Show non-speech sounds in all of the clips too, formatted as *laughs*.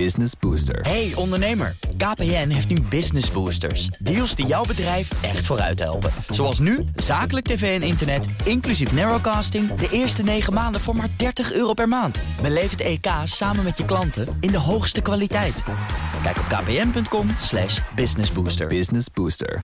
Business Booster. Hey ondernemer, KPN heeft nu Business Boosters. Deals die jouw bedrijf echt vooruit helpen. Zoals nu, zakelijk tv en internet, inclusief narrowcasting... de eerste 9 maanden voor maar 30 euro per maand. Beleef het EK samen met je klanten in de hoogste kwaliteit. Kijk op kpn.com slash businessbooster. Business Booster.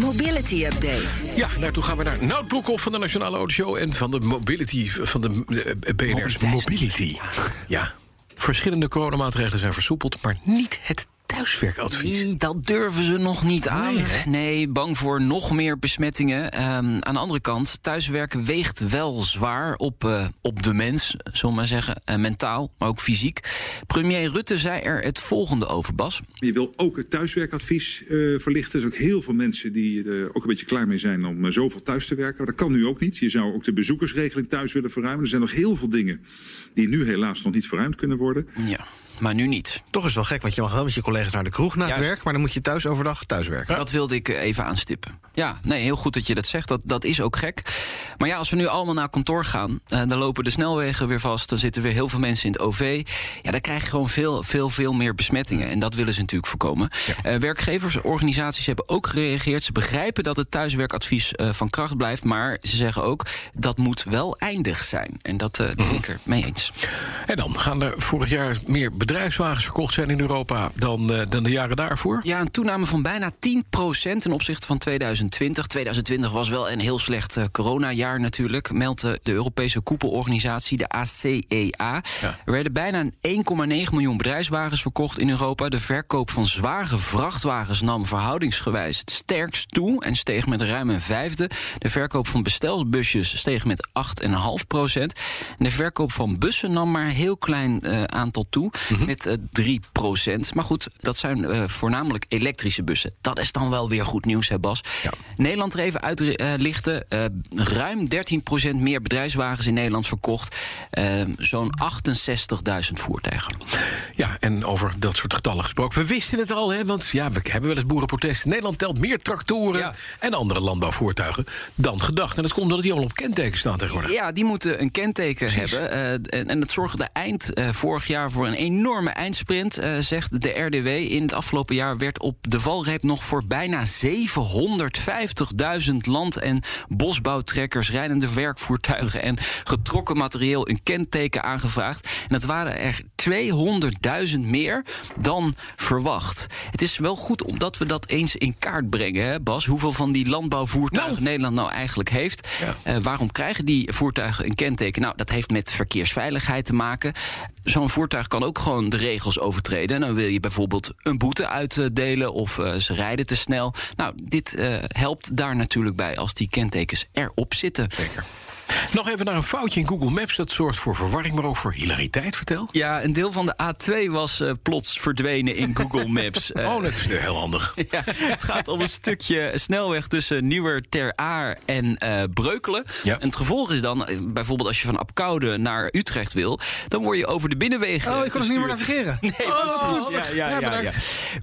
Mobility Update. Ja, daartoe gaan we naar Nout Broekhoff van de Nationale Autoshow... en van de Mobility, van de eh, BNR's Mobility. Ja, verschillende coronamaatregelen zijn versoepeld... maar niet het thuiswerkadvies. Nee, dat durven ze nog niet aan. Nee, bang voor nog meer besmettingen. Ehm, aan de andere kant, thuiswerken weegt wel zwaar op, eh, op de mens, zullen we maar zeggen. Eh, mentaal, maar ook fysiek. Premier Rutte zei er het volgende over, Bas. Je wil ook het thuiswerkadvies eh, verlichten. Er zijn ook heel veel mensen die er ook een beetje klaar mee zijn om zoveel thuis te werken. Maar dat kan nu ook niet. Je zou ook de bezoekersregeling thuis willen verruimen. Er zijn nog heel veel dingen die nu helaas nog niet verruimd kunnen worden. Ja, maar nu niet. Toch is wel gek, want je mag wel met je collega's naar de kroeg na het Juist. werk... maar dan moet je thuis overdag thuiswerken. Dat wilde ik eh, even aanstippen. Ja, nee, heel goed dat je dat zegt. Dat, dat is ook gek. Maar ja, als we nu allemaal naar kantoor gaan... eh, dan lopen de snelwegen weer vast. Dan zitten weer heel veel mensen in het OV. Ja, dan krijg je gewoon veel, veel, veel meer besmettingen. En dat willen ze natuurlijk voorkomen. Eh, werkgeversorganisaties hebben ook gereageerd. Ze begrijpen dat het thuiswerkadvies eh, van kracht blijft. Maar ze zeggen ook, dat moet wel eindig zijn. En dat eh ben ik er mee eens. En dan gaan er vorig jaar meer bedrijfswagens verkocht zijn in Europa... dan, eh, dan de jaren daarvoor. Ja, een toename van bijna 10% ten opzichte van 2020. 2020 was wel een heel slecht eh, coronajaar natuurlijk, meldt de Europese koepelorganisatie, de ACEA. Ja. Er werden bijna 1,9 miljoen bedrijfswagens verkocht in Europa. De verkoop van zware vrachtwagens nam verhoudingsgewijs het sterkst toe en steeg met ruim een vijfde. De verkoop van bestelbusjes steeg met 8,5 procent. En de verkoop van bussen nam maar een heel klein eh, aantal toe, met eh, 3 procent. Maar goed, dat zijn eh, voornamelijk elektrische bussen. Dat is dan wel weer goed nieuws, hè Bas? Nederland er even uitlichten. eh ruim 13 procent meer bedrijfswagens in Nederland verkocht. Eh, Zo'n 68.000 voertuigen. Ja, en over dat soort getallen gesproken. We wisten het al, hè, want ja, we hebben wel eens boerenprotesten. Nederland telt meer tractoren Ja. en andere landbouwvoertuigen dan gedacht. En dat komt omdat die allemaal op kentekens staan tegenwoordig. Ja, die moeten een kenteken hebben. eh, en, en dat zorgde eind eh, vorig jaar voor een enorme eindsprint, eh, zegt de RDW. In het afgelopen jaar werd op de valreep nog voor bijna 750.000 land- en bosbouwtrekkers, rijdende werkvoertuigen en getrokken materieel een kenteken aangevraagd. En dat waren er 200.000 meer dan verwacht. Het is wel goed omdat we dat eens in kaart brengen, hè, Bas. Hoeveel van die landbouwvoertuigen Nou. Nederland nou eigenlijk heeft. Ja. Eh, waarom krijgen die voertuigen een kenteken? Nou, dat heeft met verkeersveiligheid te maken. Zo'n voertuig kan ook gewoon de regels overtreden. En dan wil je bijvoorbeeld een boete uitdelen of eh, ze rijden te snel. Nou, dit eh, helpt daar natuurlijk bij als die kentekens erop zitten. Zeker. Nog even naar een foutje in Google Maps. Dat zorgt voor verwarring, maar ook voor hilariteit. Vertel. Ja, een deel van de A2 was eh, plots verdwenen in Google *laughs* Maps. Eh, oh, dat is heel handig. *laughs* Ja, het gaat om een stukje snelweg tussen Nieuwer Ter Aar en eh, Breukelen. Ja. En het gevolg is dan, bijvoorbeeld als je van Apkoude naar Utrecht wil... dan word je over de binnenwegen Oh, ik kan dus niet meer navigeren. *laughs* Nee, Oh, precies. goed. Ja, ja, Ja, ja.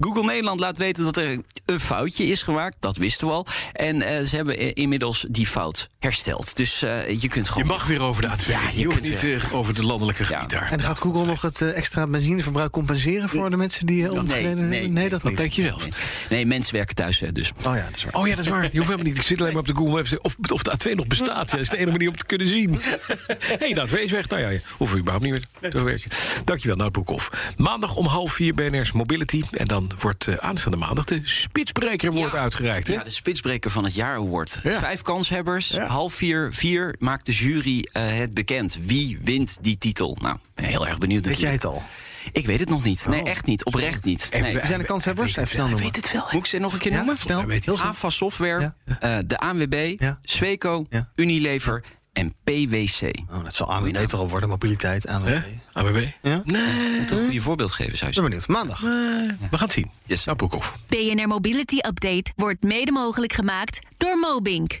Google Nederland laat weten dat er een foutje is gemaakt. Dat wisten we al. En eh, ze hebben inmiddels die fout hersteld. Dus eh, je kunt gewoon... Je mag weer over de A2. Ja, je je hoeft kunt niet weer. eh, over de landelijke Ja. gebied daar. En gaat Google nog het eh, extra benzineverbruik compenseren... voor de mensen die uh, nee, omgereden nee, Nee, dat Dat niet. denk je zelf. Nee, nee, mensen werken thuis, hè, dus... Oh ja, dat is waar. Oh ja, dat is waar. Je hoeft helemaal niet. Ik zit alleen maar op de Google Maps. Of, of de A2 nog bestaat. Ja, dat is de enige manier om te kunnen zien. Hé, *laughs* hey, de A2 is weg. Nou ja, je hoeft überhaupt niet meer. Zo werkt het. Dankjewel, Nout Broekhoff. Maandag om half vier BNR's Mobility. En dan wordt eh, aanstaande maandag de Spitsbreker wordt uitgereikt. Hè? Ja, de spitsbreker van het jaar award. Ja. Vijf kanshebbers, Ja. half vier, vier maakt de jury eh, het bekend. Wie wint die titel? Nou, ben heel erg benieuwd. Weet jij het al? Ik weet het nog niet. Nee, echt niet. Oprecht niet. En Nee. we- zijn de kanshebbers? Even snel weet noemen. het wel. Moet ik ze nog een keer noemen? snel. weet. AFA Software, eh, de ANWB, Ja. Sweco, Ja. Unilever en PwC. Oh, dat zal ANWB toch al worden, mobiliteit, ANWB. ABB? Ja? Nee. Moet een goede voorbeeld geven, zou Ik je ben zeggen. benieuwd. Maandag. We gaan het zien. Yes. Nou, Broekhoff. BNR Mobility Update wordt mede mogelijk gemaakt door Mobink,